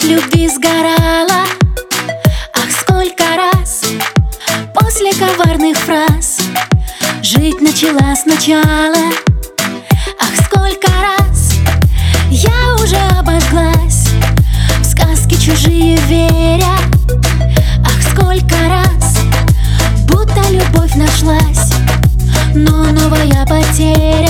от любви сгорала. Ах, сколько раз После коварных фраз Жить начала сначала. Ах, сколько раз Я уже обожглась В сказки чужие веря. Ах, сколько раз Будто любовь нашлась Но новая потеря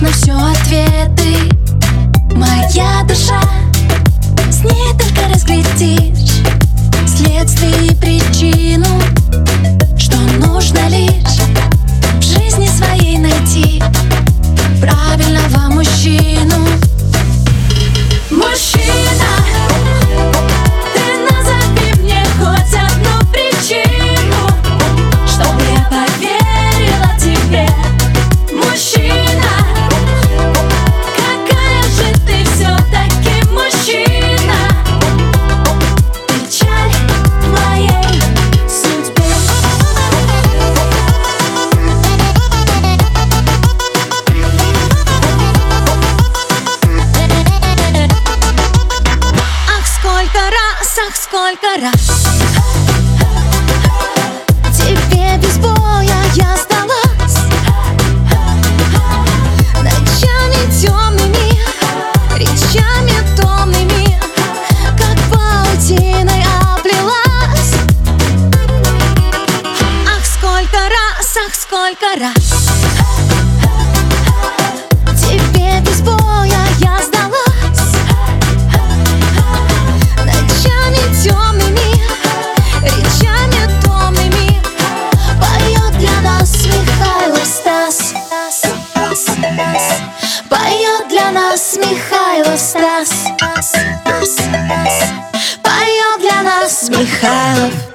на все Ах, сколько раз. Тебе без боя я сдалась Ночами темными, речами томными Как паутиной оплелась. Ах, сколько раз, ах, сколько раз Стас. Поет для нас Михайлов